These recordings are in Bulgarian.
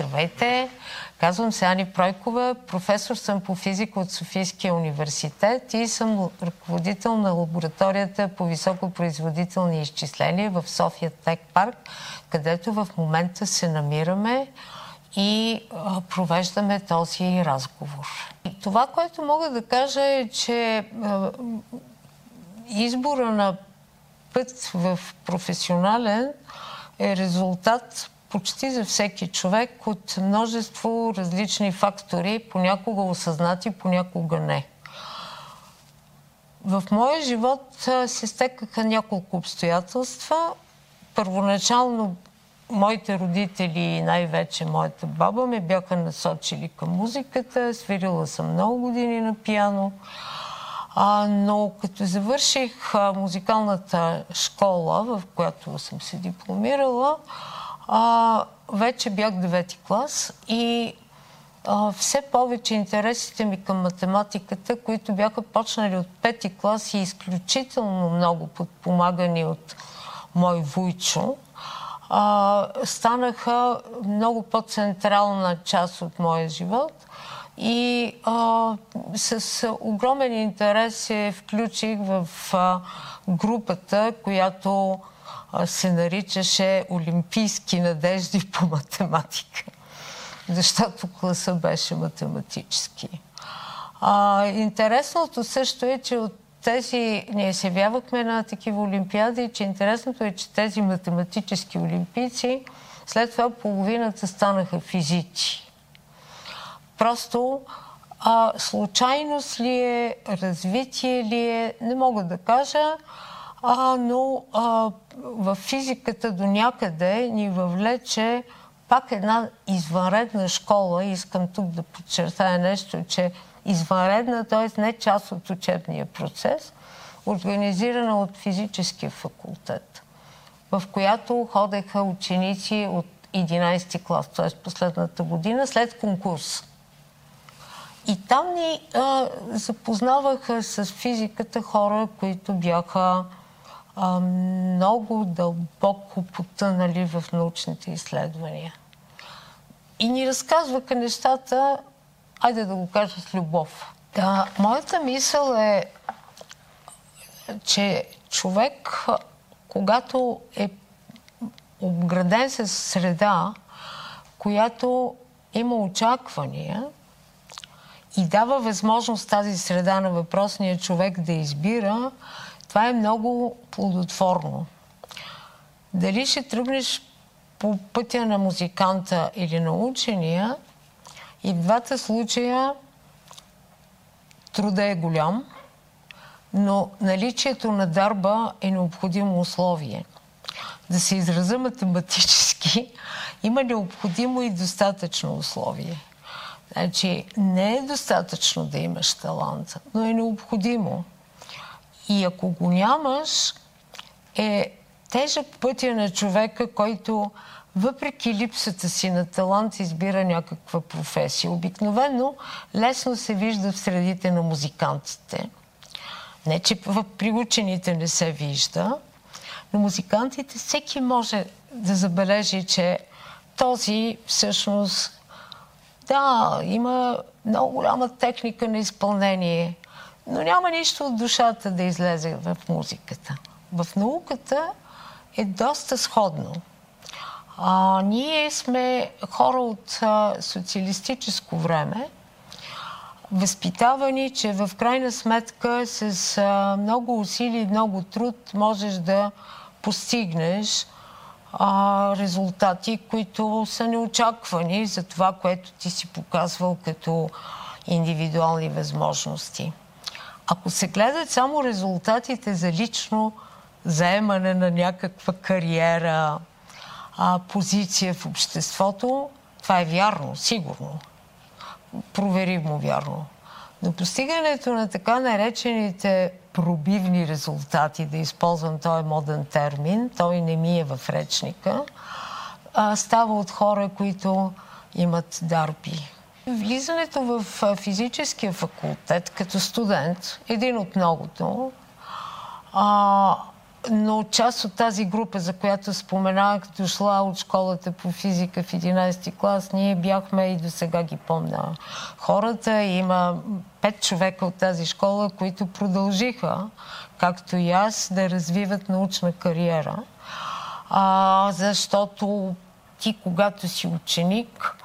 Здравейте! Казвам се Ани Пройкова, професор съм по физика от Софийския университет и съм ръководител на лабораторията по високопроизводителни изчисления в София Тек Парк, където в момента се намираме и провеждаме този разговор. Това, което мога да кажа е, че избора на път в професионален е резултат почти за всеки човек от множество различни фактори, понякога осъзнати, понякога не. В моя живот се стекаха няколко обстоятелства. Първоначално моите родители и най-вече моята баба ме бяха насочили към музиката. Свирила съм много години на пиано. А, но като завърших а, музикалната школа, в която съм се дипломирала, а, вече бях девети клас и а, все повече интересите ми към математиката, които бяха почнали от пети клас и изключително много подпомагани от мой вуйчо, а, станаха много по-централна част от моя живот. И а, с огромен интерес се включих в а, групата, която се наричаше Олимпийски надежди по математика, защото класа беше математически. А, интересното също е, че от тези, ние се явявахме на такива олимпиади, че интересното е, че тези математически олимпийци след това половината станаха физици. Просто а, случайност ли е, развитие ли е, не мога да кажа, а, но а, в физиката до някъде ни въвлече пак една извънредна школа. Искам тук да подчертая нещо, че извънредна, т.е. не част от учебния процес, организирана от физическия факултет, в която ходеха ученици от 11 клас, т.е. последната година, след конкурс. И там ни а, запознаваха с физиката хора, които бяха а, много дълбоко потънали в научните изследвания. И ни разказваха нещата, айде да го кажа с любов. Да, моята мисъл е, че човек, когато е обграден с среда, която има очаквания и дава възможност тази среда на въпросния човек да избира, това е много плодотворно. Дали ще тръгнеш по пътя на музиканта или на учения, и в двата случая труда е голям, но наличието на дарба е необходимо условие. Да се израза математически, има необходимо и достатъчно условие. Значи, не е достатъчно да имаш талант, но е необходимо. И ако го нямаш, е тежък пътя на човека, който въпреки липсата си на талант избира някаква професия. Обикновено лесно се вижда в средите на музикантите. Не, че при учените не се вижда, но музикантите всеки може да забележи, че този всъщност да, има много голяма техника на изпълнение, но няма нищо от душата да излезе в музиката. В науката е доста сходно. А, ние сме хора от а, социалистическо време, възпитавани, че в крайна сметка с а, много усилия и много труд можеш да постигнеш а, резултати, които са неочаквани за това, което ти си показвал като индивидуални възможности. Ако се гледат само резултатите за лично заемане на някаква кариера, а, позиция в обществото, това е вярно, сигурно. Проверимо вярно. Но постигането на така наречените пробивни резултати, да използвам този моден термин, той не ми е в речника, а, става от хора, които имат дарби. Влизането в физическия факултет като студент, един от многото, а, но част от тази група, за която споменах, дошла от школата по физика в 11 клас, ние бяхме и до сега ги помня хората. Има пет човека от тази школа, които продължиха, както и аз, да развиват научна кариера. А, защото ти, когато си ученик,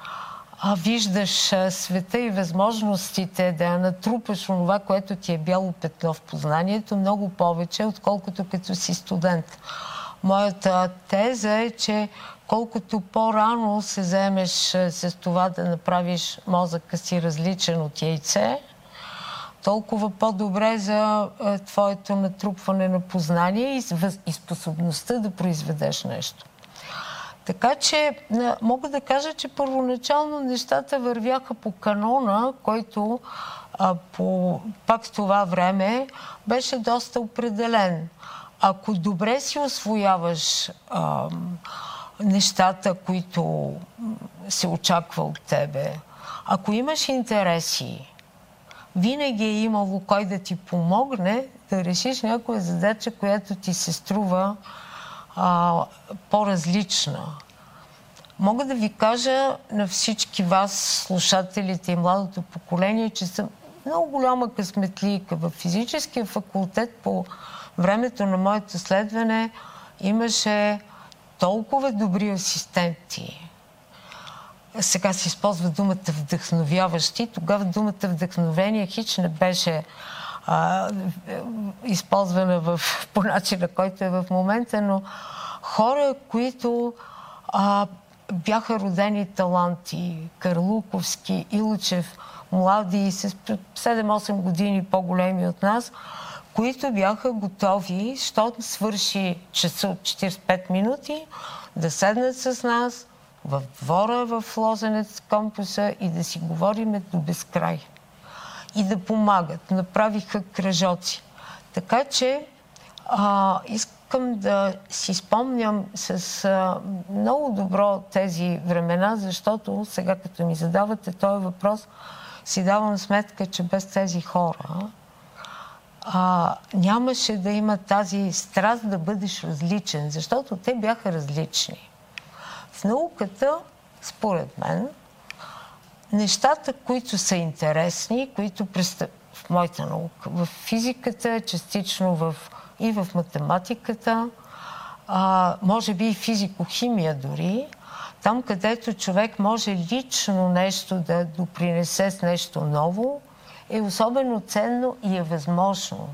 а виждаш света и възможностите да натрупаш онова, което ти е бяло петно в познанието, много повече, отколкото като си студент. Моята теза е, че колкото по-рано се вземеш с това да направиш мозъка си различен от яйце, толкова по-добре за твоето натрупване на познание и способността да произведеш нещо. Така че мога да кажа, че първоначално нещата вървяха по канона, който а, по пак това време беше доста определен. Ако добре си освояваш а, нещата, които се очаква от тебе, ако имаш интереси, винаги е имало кой да ти помогне да решиш някоя задача, която ти се струва а, по-различна. Мога да ви кажа на всички вас, слушателите и младото поколение, че съм много голяма късметлийка. В физическия факултет по времето на моето следване имаше толкова добри асистенти. Сега се използва думата вдъхновяващи. Тогава думата вдъхновение хич не беше а, използвана в, по начина, който е в момента, но хора, които а, бяха родени таланти. Карлуковски, Илучев, млади, с 7-8 години по-големи от нас, които бяха готови, защото свърши часа от 45 минути, да седнат с нас в двора в Лозенец кампуса и да си говориме до безкрай и да помагат. Направиха кръжоци. Така че а, искам да си спомням с а, много добро тези времена, защото сега като ми задавате този въпрос, си давам сметка, че без тези хора а, нямаше да има тази страст да бъдеш различен, защото те бяха различни. В науката, според мен, нещата, които са интересни, които представ... в моята наука, в физиката, частично в... и в математиката, а, може би и физико-химия дори, там където човек може лично нещо да допринесе с нещо ново, е особено ценно и е възможно.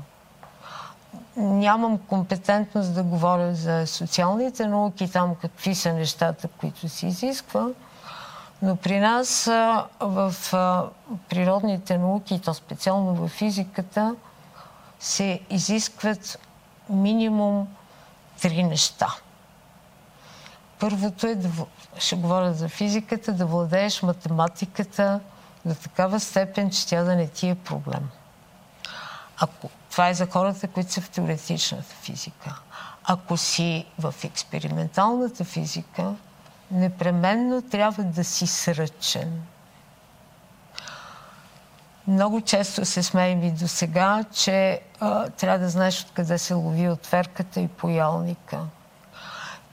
Нямам компетентност да говоря за социалните науки, там какви са нещата, които се изисква, но при нас в природните науки, и то специално в физиката, се изискват минимум три неща. Първото е, да, ще говоря за физиката, да владееш математиката до такава степен, че тя да не ти е проблем. Ако, това е за хората, които са в теоретичната физика. Ако си в експерименталната физика, непременно трябва да си сръчен. Много често се смеем и до сега, че а, трябва да знаеш откъде се лови отверката и поялника.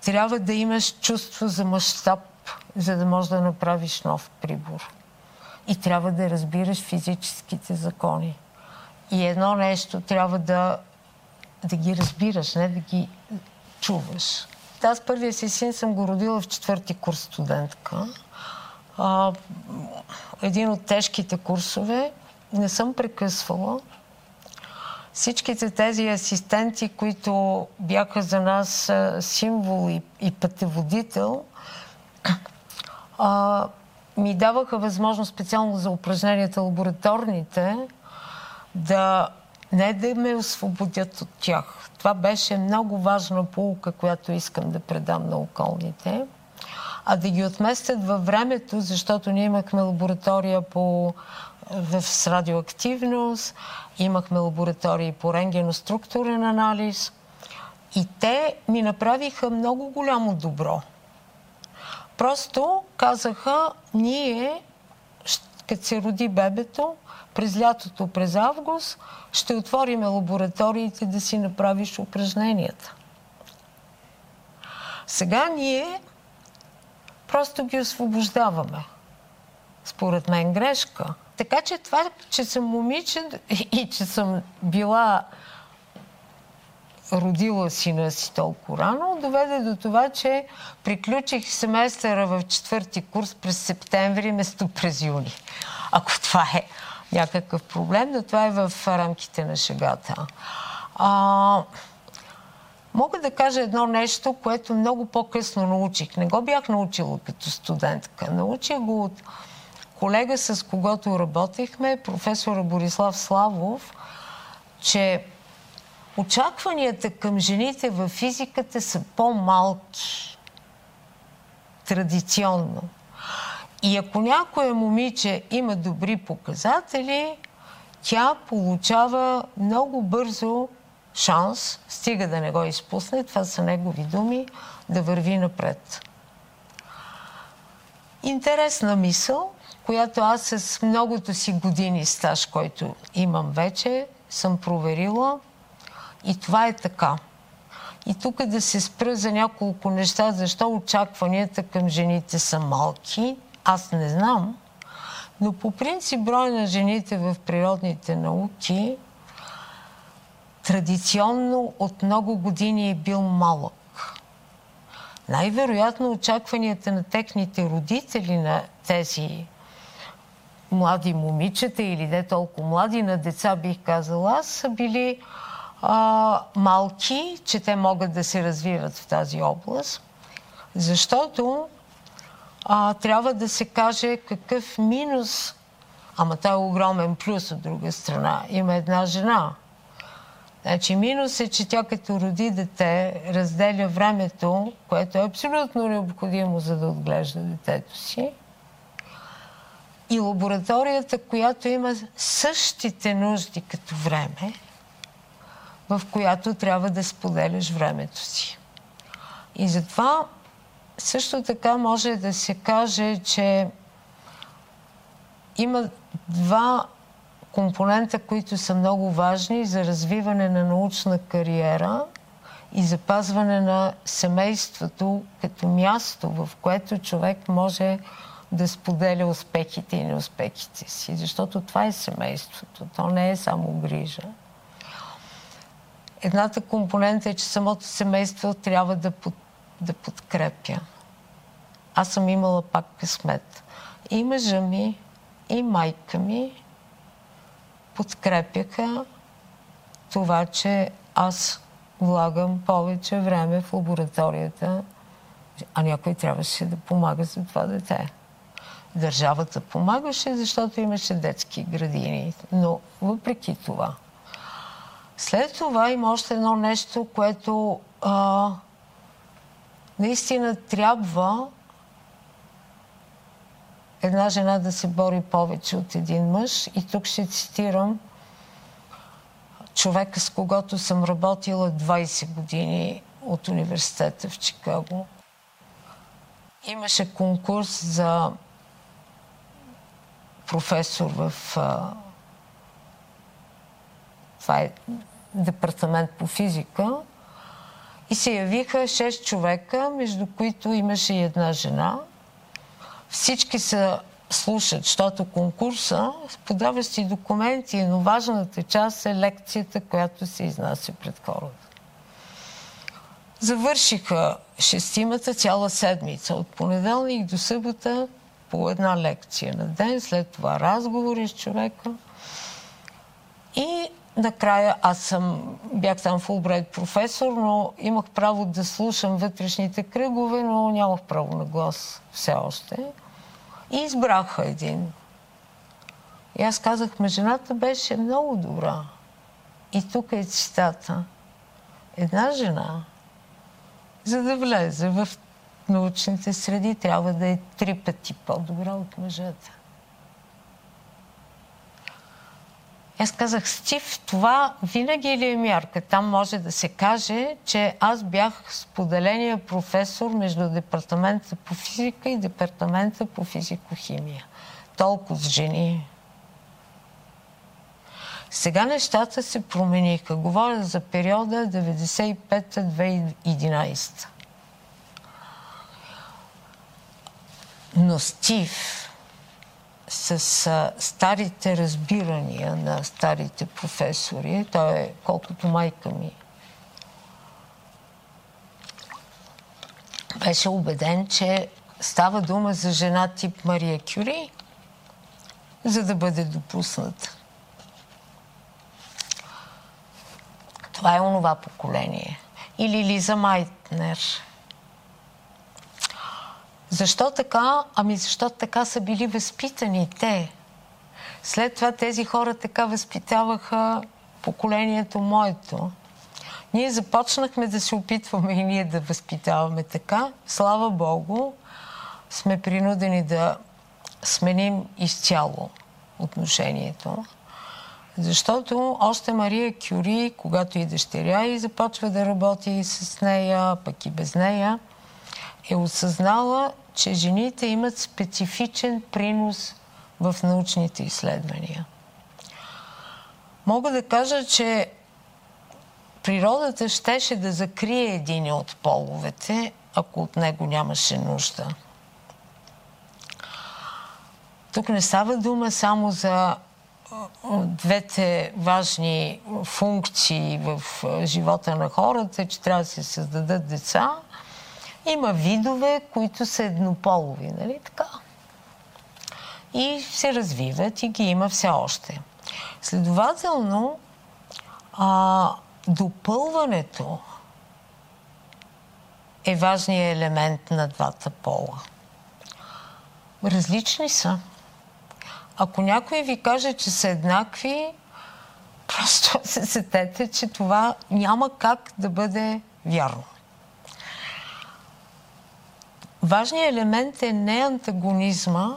Трябва да имаш чувство за мащаб, за да можеш да направиш нов прибор. И трябва да разбираш физическите закони. И едно нещо трябва да, да ги разбираш, не да ги чуваш. Аз първия си син съм го родила в четвърти курс студентка. А, един от тежките курсове. Не съм прекъсвала. Всичките тези асистенти, които бяха за нас символ и, и пътеводител, а, ми даваха възможност специално за упражненията лабораторните да не да ме освободят от тях, това беше много важна полука, която искам да предам на околните. А да ги отместят във времето, защото ние имахме лаборатория по с радиоактивност, имахме лаборатории по рентгеноструктурен анализ и те ми направиха много голямо добро. Просто казаха, ние, като се роди бебето, през лятото, през август, ще отвориме лабораториите да си направиш упражненията. Сега ние просто ги освобождаваме. Според мен грешка. Така че това, че съм момиче и че съм била родила сина си толкова рано, доведе до това, че приключих семестъра в четвърти курс през септември, вместо през юни. Ако това е някакъв проблем, но това е в рамките на шегата. А, мога да кажа едно нещо, което много по-късно научих. Не го бях научила като студентка. Научих го от колега, с когото работихме, професора Борислав Славов, че очакванията към жените в физиката са по-малки. Традиционно. И ако някое момиче има добри показатели, тя получава много бързо шанс, стига да не го изпусне, това са негови думи, да върви напред. Интересна мисъл, която аз с многото си години стаж, който имам вече, съм проверила и това е така. И тук да се спра за няколко неща, защо очакванията към жените са малки, аз не знам. Но по принцип брой на жените в природните науки традиционно от много години е бил малък. Най-вероятно очакванията на техните родители на тези млади момичета или не толкова млади, на деца бих казала аз, са били а, малки, че те могат да се развиват в тази област. Защото а, трябва да се каже какъв минус, ама той е огромен плюс от друга страна. Има една жена. Значи минус е, че тя като роди дете, разделя времето, което е абсолютно необходимо за да отглежда детето си. И лабораторията, която има същите нужди като време, в която трябва да споделяш времето си. И затова също така може да се каже, че има два компонента, които са много важни за развиване на научна кариера и запазване на семейството като място, в което човек може да споделя успехите и неуспехите си. Защото това е семейството. То не е само грижа. Едната компонента е, че самото семейство трябва да, под, да подкрепя. Аз съм имала пак късмет. И мъжа ми, и майка ми подкрепяха това, че аз влагам повече време в лабораторията, а някой трябваше да помага за това дете. Държавата помагаше, защото имаше детски градини. Но въпреки това, след това има още едно нещо, което а, наистина трябва една жена да се бори повече от един мъж. И тук ще цитирам човека, с когото съм работила 20 години от университета в Чикаго. Имаше конкурс за професор в това е департамент по физика. И се явиха 6 човека, между които имаше и една жена. Всички се слушат, защото конкурса подава си документи, но важната част е лекцията, която се изнася пред хората. Завършиха шестимата цяла седмица, от понеделник до събота по една лекция на ден, след това разговори с човека. Накрая аз съм, бях там Фулбрайт професор, но имах право да слушам вътрешните кръгове, но нямах право на глас все още. И избраха един. И аз казах, жената беше много добра. И тук е цитата. Една жена, за да влезе в научните среди, трябва да е три пъти по-добра от мъжете. Аз казах, Стив, това винаги ли е мярка? Там може да се каже, че аз бях споделения професор между Департамента по физика и Департамента по физикохимия. Толкова с жени. Сега нещата се промениха. Говоря за периода 95-2011. Но Стив с старите разбирания на старите професори. Той е колкото майка ми. Беше убеден, че става дума за жена тип Мария Кюри, за да бъде допусната. Това е онова поколение. Или Лиза Майтнер. Защо така? Ами защото така са били възпитани те. След това тези хора така възпитаваха поколението моето. Ние започнахме да се опитваме и ние да възпитаваме така. Слава Богу, сме принудени да сменим изцяло отношението. Защото още Мария Кюри, когато и дъщеря и започва да работи с нея, пък и без нея, е осъзнала, че жените имат специфичен принос в научните изследвания. Мога да кажа, че природата щеше да закрие един от половете, ако от него нямаше нужда. Тук не става дума само за двете важни функции в живота на хората, че трябва да се създадат деца. Има видове, които са еднополови, нали така? И се развиват и ги има все още. Следователно, а, допълването е важният елемент на двата пола. Различни са. Ако някой ви каже, че са еднакви, просто се сетете, че това няма как да бъде вярно. Важният елемент е не антагонизма,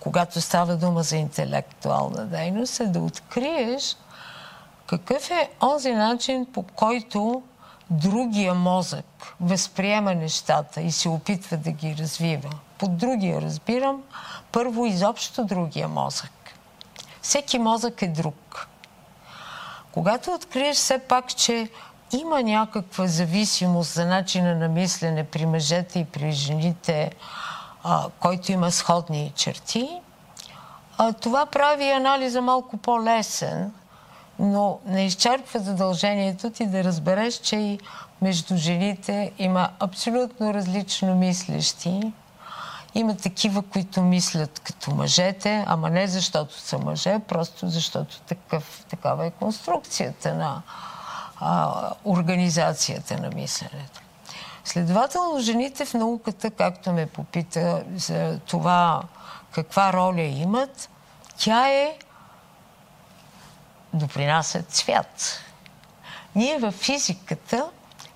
когато става дума за интелектуална дейност, е да откриеш какъв е онзи начин, по който другия мозък възприема нещата и се опитва да ги развива. Под другия разбирам първо изобщо другия мозък. Всеки мозък е друг. Когато откриеш все пак, че има някаква зависимост за начина на мислене при мъжете и при жените, а, който има сходни черти, а, това прави анализа малко по-лесен, но не изчерпва задължението ти да разбереш, че и между жените има абсолютно различно мислещи. Има такива, които мислят като мъжете, ама не защото са мъже, просто защото такъв, такава е конструкцията на а, организацията на мисленето. Следователно, жените в науката, както ме попита за това каква роля имат, тя е допринасят цвят. Ние в физиката,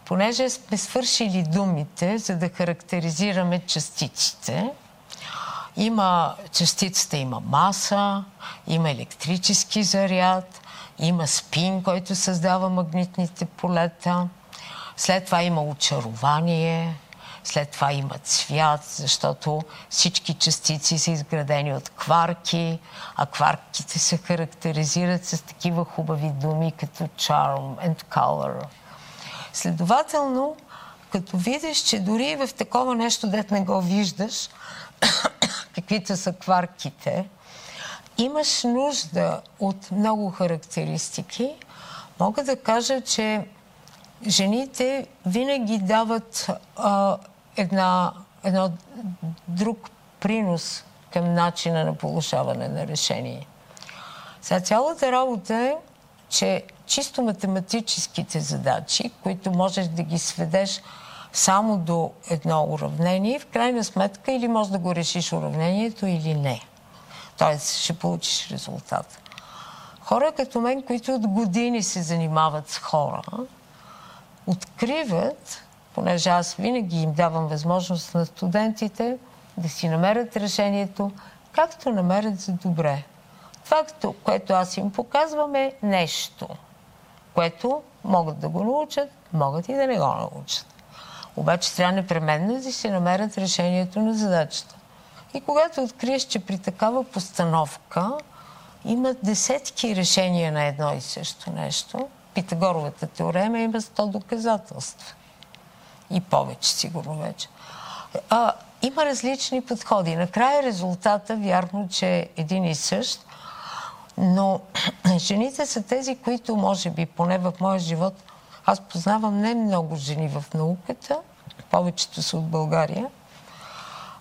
понеже сме свършили думите, за да характеризираме частиците, има, частицата има маса, има електрически заряд, има спин, който създава магнитните полета, след това има очарование, след това има цвят, защото всички частици са изградени от кварки, а кварките се характеризират с такива хубави думи като charm and color. Следователно, като видиш, че дори в такова нещо, дет не го виждаш, каквито са кварките, имаш нужда от много характеристики, мога да кажа, че жените винаги дават а, една, едно друг принос към начина на получаване на решение. Сега цялата работа е, че чисто математическите задачи, които можеш да ги сведеш само до едно уравнение, в крайна сметка или можеш да го решиш уравнението или не. Тоест ще получиш резултат. Хора като мен, които от години се занимават с хора, откриват, понеже аз винаги им давам възможност на студентите да си намерят решението, както намерят за добре. Това, което аз им показвам е нещо, което могат да го научат, могат и да не го научат. Обаче трябва непременно да си намерят решението на задачата. И когато откриеш, че при такава постановка има десетки решения на едно и също нещо, Питагоровата теорема има 100 доказателства. И повече, сигурно вече. А, има различни подходи. Накрая резултата, вярно, че е един и същ, но жените са тези, които, може би, поне в моя живот, аз познавам не много жени в науката, повечето са от България,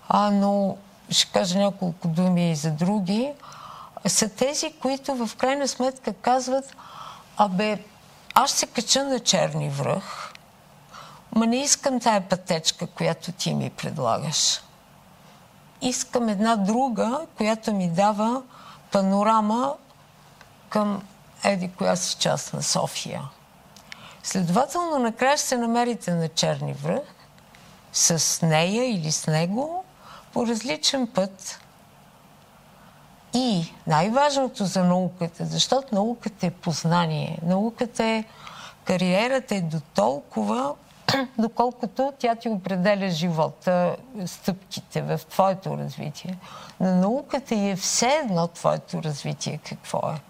а, но ще кажа няколко думи и за други, са тези, които в крайна сметка казват, абе, аз се кача на черни връх, ма не искам тая пътечка, която ти ми предлагаш. Искам една друга, която ми дава панорама към еди коя си част на София. Следователно, накрая ще се намерите на черни връх с нея или с него по различен път. И най-важното за науката, защото науката е познание, науката е кариерата е до толкова, доколкото тя ти определя живота, стъпките в твоето развитие. На науката е все едно твоето развитие какво е.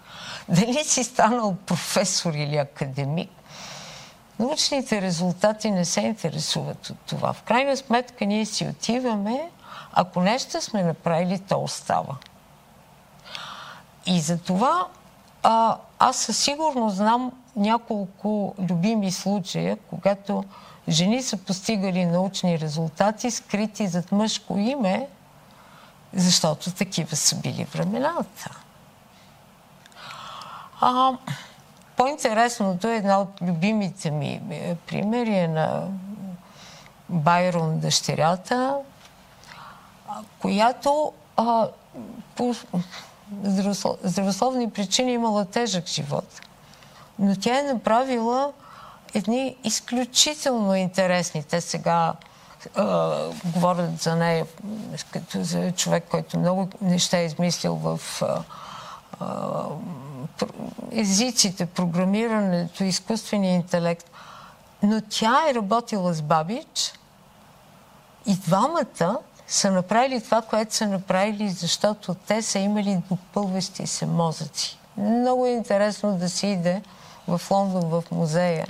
Дали си станал професор или академик, научните резултати не се интересуват от това. В крайна сметка ние си отиваме, ако нещо сме направили, то остава. И за това а, аз със сигурност знам няколко любими случая, когато жени са постигали научни резултати, скрити зад мъжко име, защото такива са били времената. А, по-интересното е една от любимите ми е, примери е на Байрон дъщерята, която а, по здравословни причини имала тежък живот. Но тя е направила едни изключително интересни. Те сега а, говорят за нея като за човек, който много неща е измислил в а, а, езиците, програмирането, изкуствения интелект. Но тя е работила с Бабич и двамата са направили това, което са направили, защото те са имали допълващи се мозъци. Много е интересно да се иде в Лондон в музея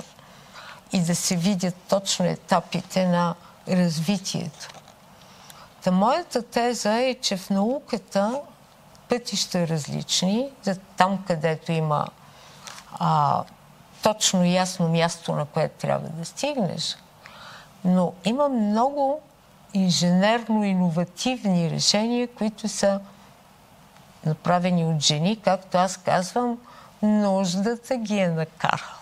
и да се видят точно етапите на развитието. Та моята теза е, че в науката пътища различни, там където има а, точно ясно място, на което трябва да стигнеш, но има много инженерно-инновативни решения, които са направени от жени, както аз казвам, нуждата ги е накарала.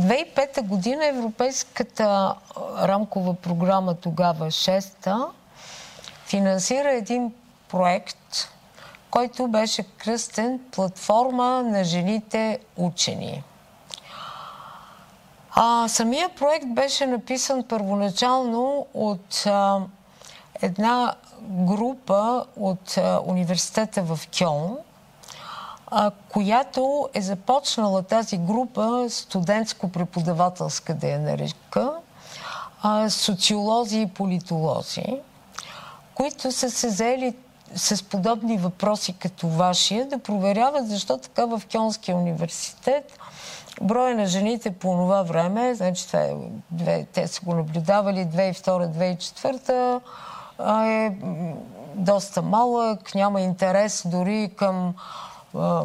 2005 година Европейската рамкова програма тогава 6-та финансира един проект, който беше кръстен Платформа на жените учени. А, самия проект беше написан първоначално от а, една група от а, университета в Кьон, а, която е започнала тази група студентско-преподавателска да я нарека, а, социолози и политолози, които са се заели с подобни въпроси като вашия, да проверяват защо така в Кьонския университет броя на жените по това време, значи това е, те са го наблюдавали 2002-2004, е доста малък, няма интерес дори към а,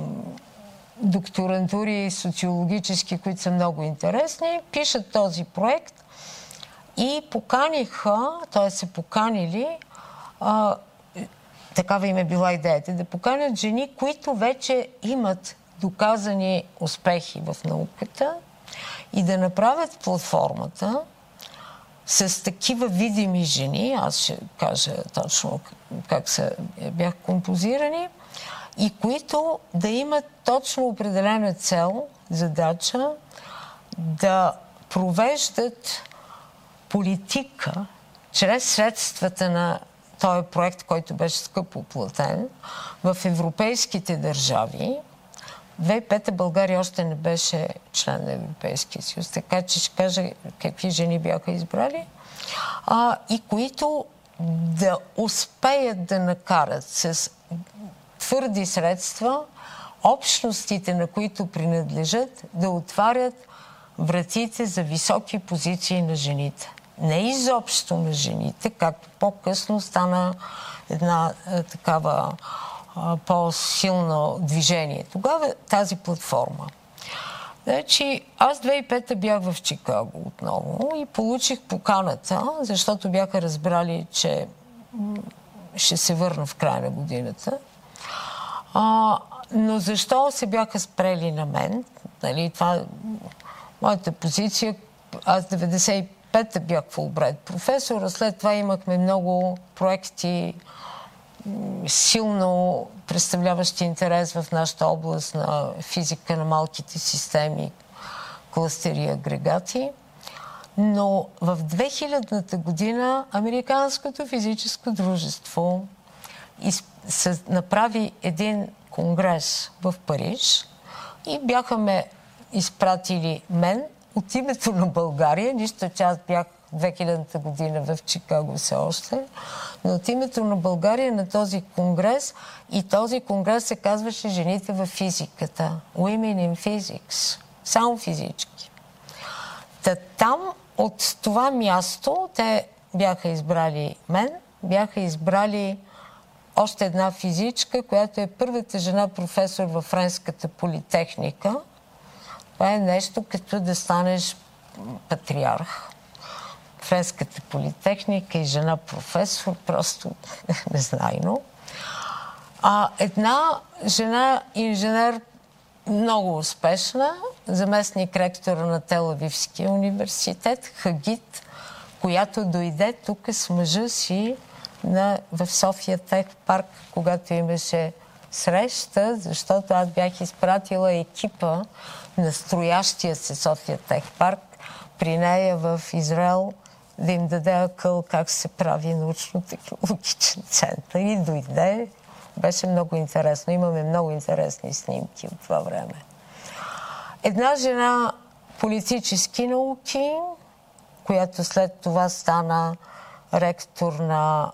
докторантури социологически, които са много интересни. Пишат този проект и поканиха, т.е. се поканили а, такава им е била идеята, да поканят жени, които вече имат доказани успехи в науката и да направят платформата с такива видими жени, аз ще кажа точно как са, бях композирани, и които да имат точно определена цел, задача да провеждат политика чрез средствата на този проект, който беше скъпо платен, в европейските държави. 2005 България още не беше член на Европейския съюз, така че ще кажа какви жени бяха избрали, а, и които да успеят да накарат с твърди средства общностите, на които принадлежат, да отварят вратите за високи позиции на жените. не изобщо на жените, както по-късно стана една а, такава по-силно движение. Тогава тази платформа. Значи, аз 2005-та бях в Чикаго отново и получих поканата, защото бяха разбрали, че ще се върна в края на годината. А, но защо се бяха спрели на мен? Нали, това моята позиция. Аз 95-та бях Фулбрайт професор, а след това имахме много проекти, силно представляващи интерес в нашата област на физика на малките системи, кластери и агрегати. Но в 2000-та година Американското физическо дружество направи един конгрес в Париж и бяха изпратили мен от името на България, нищо че аз бях 2000-та година в Чикаго все още, но от името на България на този конгрес и този конгрес се казваше Жените в физиката. Women in Physics. Само физички. Та там от това място те бяха избрали мен, бяха избрали още една физичка, която е първата жена професор във Френската политехника. Това е нещо като да станеш патриарх. Френската политехника и жена професор, просто незнайно. А една жена инженер много успешна, заместник ректора на Телавивския университет, Хагит, която дойде тук с мъжа си на, в София Тех парк, когато имаше среща, защото аз бях изпратила екипа на строящия се София Тех парк при нея в Израел да им даде акъл как се прави научно-технологичен център. И дойде. Беше много интересно. Имаме много интересни снимки от това време. Една жена политически науки, която след това стана ректор на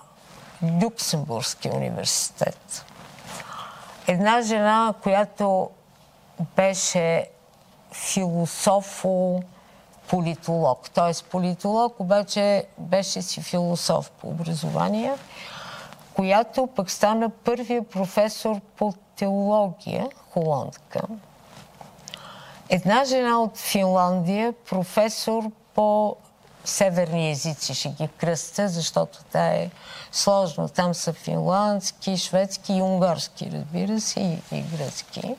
Люксембургския университет. Една жена, която беше философо политолог. Т.е. политолог обаче беше си философ по образование, която пък стана първия професор по теология, холандка. Една жена от Финландия, професор по северни езици, ще ги кръста, защото това е сложно. Там са финландски, шведски и унгарски, разбира се, и, и гръцки.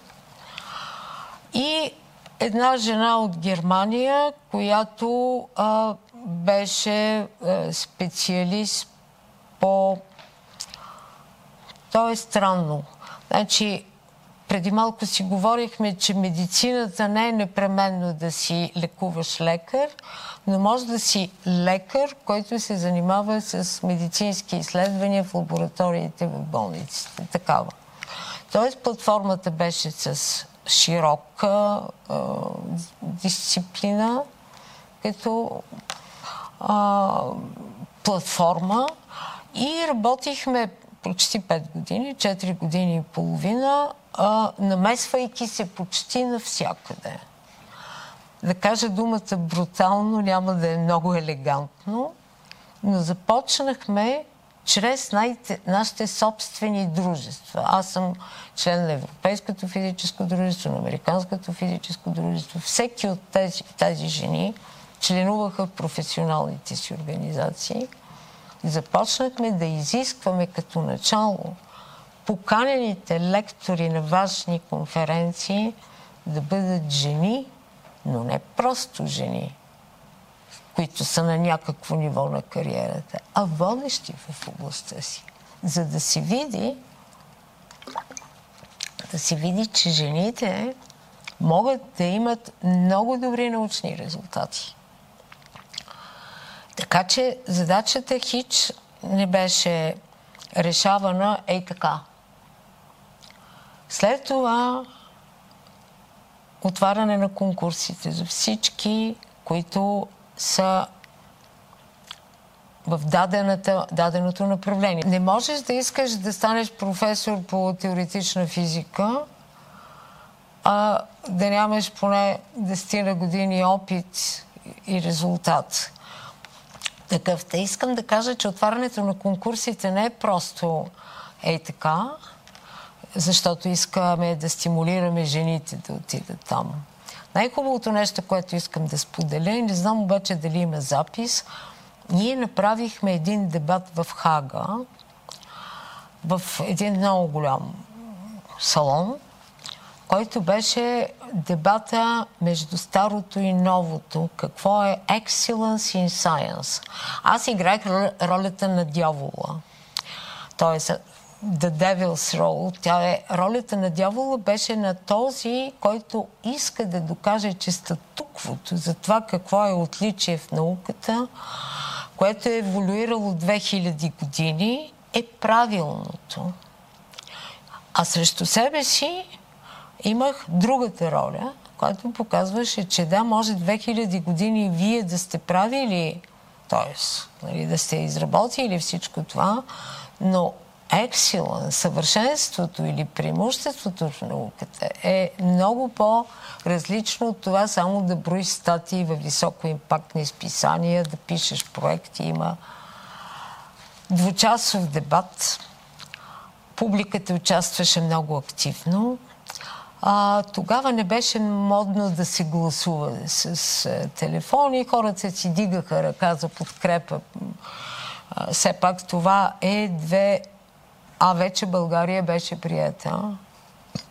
И една жена от Германия, която а, беше а, специалист по... То е странно. Значи, преди малко си говорихме, че медицината не е непременно да си лекуваш лекар, но може да си лекар, който се занимава с медицински изследвания в лабораториите в болниците. Такава. Тоест платформата беше с широка а, дисциплина, като а, платформа и работихме почти 5 години, 4 години и половина, а, намесвайки се почти навсякъде. Да кажа думата брутално няма да е много елегантно, но започнахме чрез нашите собствени дружества. Аз съм член на Европейското физическо дружество, на Американското физическо дружество. Всеки от тези, тези жени членуваха в професионалните си организации. И започнахме да изискваме като начало поканените лектори на важни конференции да бъдат жени, но не просто жени, които са на някакво ниво на кариерата, а водещи в областта си. За да се види, да се види, че жените могат да имат много добри научни резултати. Така че задачата хич не беше решавана ей така. След това отваряне на конкурсите за всички, които са в даденото направление. Не можеш да искаш да станеш професор по теоретична физика, а да нямаш поне 10 години опит и резултат. такъв. Те искам да кажа, че отварянето на конкурсите не е просто ей така, защото искаме да стимулираме жените да отидат там. Най-хубавото нещо, което искам да споделя, не знам обаче дали има запис, ние направихме един дебат в Хага, в един много голям салон, който беше дебата между старото и новото. Какво е excellence in science? Аз играх ролята на дявола. Тоест, The Devil's Role. Тя е, ролята на дявола беше на този, който иска да докаже, че статуквото за това какво е отличие в науката, което е еволюирало 2000 години, е правилното. А срещу себе си имах другата роля, която показваше, че да, може 2000 години вие да сте правили, т.е. Нали, да сте изработили всичко това, но ексила, съвършенството или преимуществото в науката е много по-различно от това само да броиш статии в високо списания, да пишеш проекти. Има двучасов дебат. Публиката участваше много активно. А, тогава не беше модно да се гласува с, с телефони. Хората си дигаха ръка за подкрепа. Все пак това е две а вече България беше прията.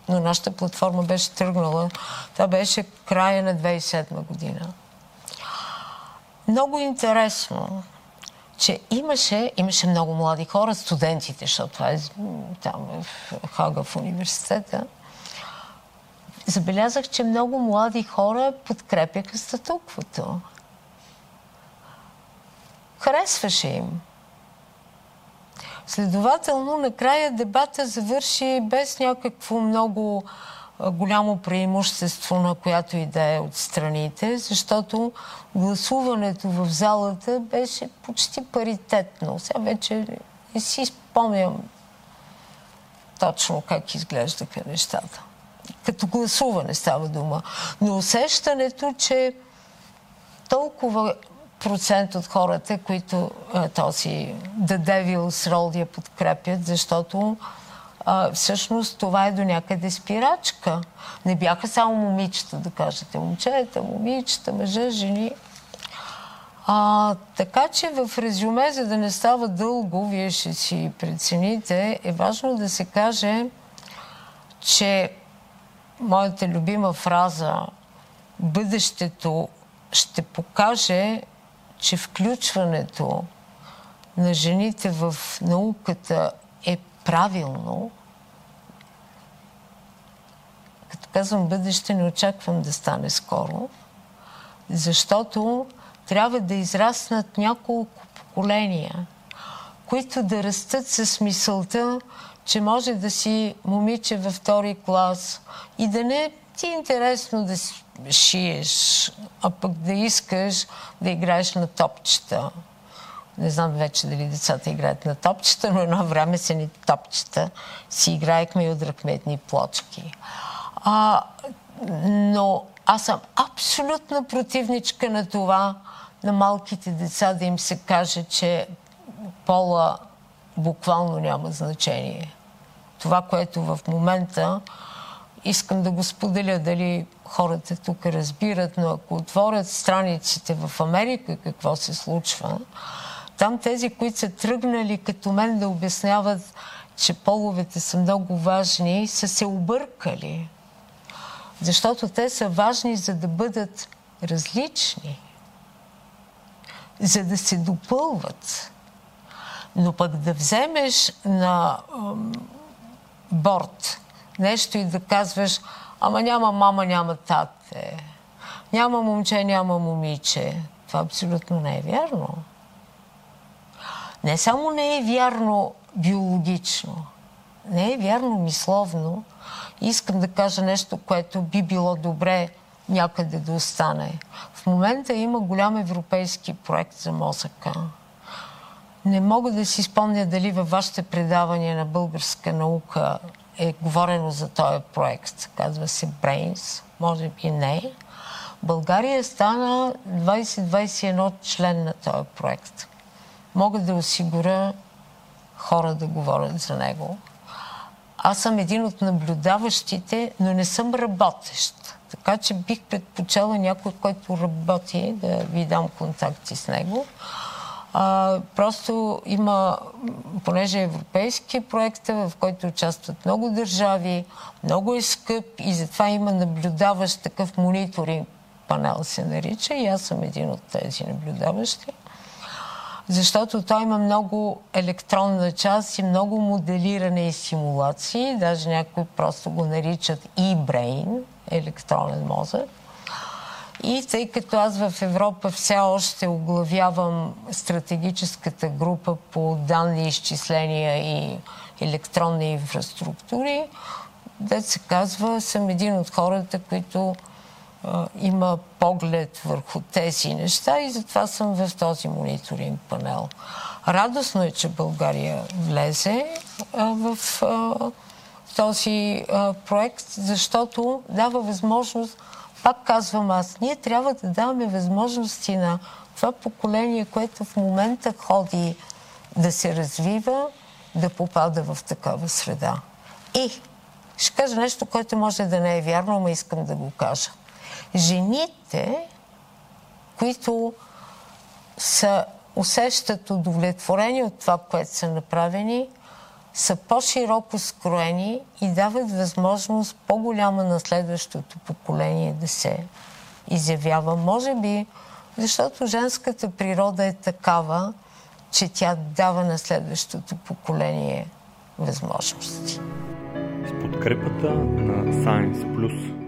Но нашата платформа беше тръгнала. Това беше края на 2007 година. Много интересно, че имаше, имаше много млади хора, студентите, защото това е там в Хага в университета. Забелязах, че много млади хора подкрепяха статуквото. Харесваше им. Следователно, накрая дебата завърши без някакво много голямо преимущество на която и да е от страните, защото гласуването в залата беше почти паритетно. Сега вече не си спомням точно как изглеждаха нещата. Като гласуване става дума. Но усещането, че толкова процент от хората, които този The Devil's Roll я подкрепят, защото а, всъщност това е до някъде спирачка. Не бяха само момичета, да кажете, момчета, момичета, мъжа, жени. А, така че в резюме, за да не става дълго, вие ще си прецените, е важно да се каже, че моята любима фраза бъдещето ще покаже че включването на жените в науката е правилно, като казвам бъдеще, не очаквам да стане скоро, защото трябва да израснат няколко поколения, които да растат с мисълта, че може да си момиче във втори клас и да не ти е интересно да шиеш, а пък да искаш да играеш на топчета. Не знам вече дали децата играят на топчета, но едно време са ни топчета. Си играехме и удрахме едни плочки. А, но аз съм абсолютно противничка на това на малките деца да им се каже, че пола буквално няма значение. Това, което в момента искам да го споделя, дали хората тук разбират, но ако отворят страниците в Америка какво се случва, там тези, които са тръгнали като мен да обясняват, че половете са много важни, са се объркали. Защото те са важни, за да бъдат различни, за да се допълват. Но пък да вземеш на борт нещо и да казваш, ама няма мама, няма тате, няма момче, няма момиче. Това абсолютно не е вярно. Не само не е вярно биологично, не е вярно мисловно. Искам да кажа нещо, което би било добре някъде да остане. В момента има голям европейски проект за мозъка. Не мога да си спомня дали във вашите предавания на българска наука е говорено за този проект. Казва се Brains, може би не. България стана 2021 член на този проект. мога да осигуря хора да говорят за него. Аз съм един от наблюдаващите, но не съм работещ. Така че бих предпочела някой, който работи, да ви дам контакти с него. А, просто има, понеже е европейски проект, в който участват много държави, много е скъп и затова има наблюдаващ такъв мониторинг панел се нарича и аз съм един от тези наблюдаващи. Защото той има много електронна част и много моделиране и симулации. Даже някои просто го наричат e-brain, електронен мозък. И тъй като аз в Европа все още оглавявам стратегическата група по данни, изчисления и електронни инфраструктури, да се казва, съм един от хората, които а, има поглед върху тези неща и затова съм в този мониторинг панел. Радостно е, че България влезе а, в а, този проект, защото дава възможност пак казвам аз, ние трябва да даваме възможности на това поколение, което в момента ходи да се развива, да попада в такава среда. И ще кажа нещо, което може да не е вярно, но искам да го кажа. Жените, които са, усещат удовлетворени от това, което са направени, са по-широко скроени и дават възможност по-голяма на следващото поколение да се изявява. Може би, защото женската природа е такава, че тя дава на следващото поколение възможности. С подкрепата на Science Plus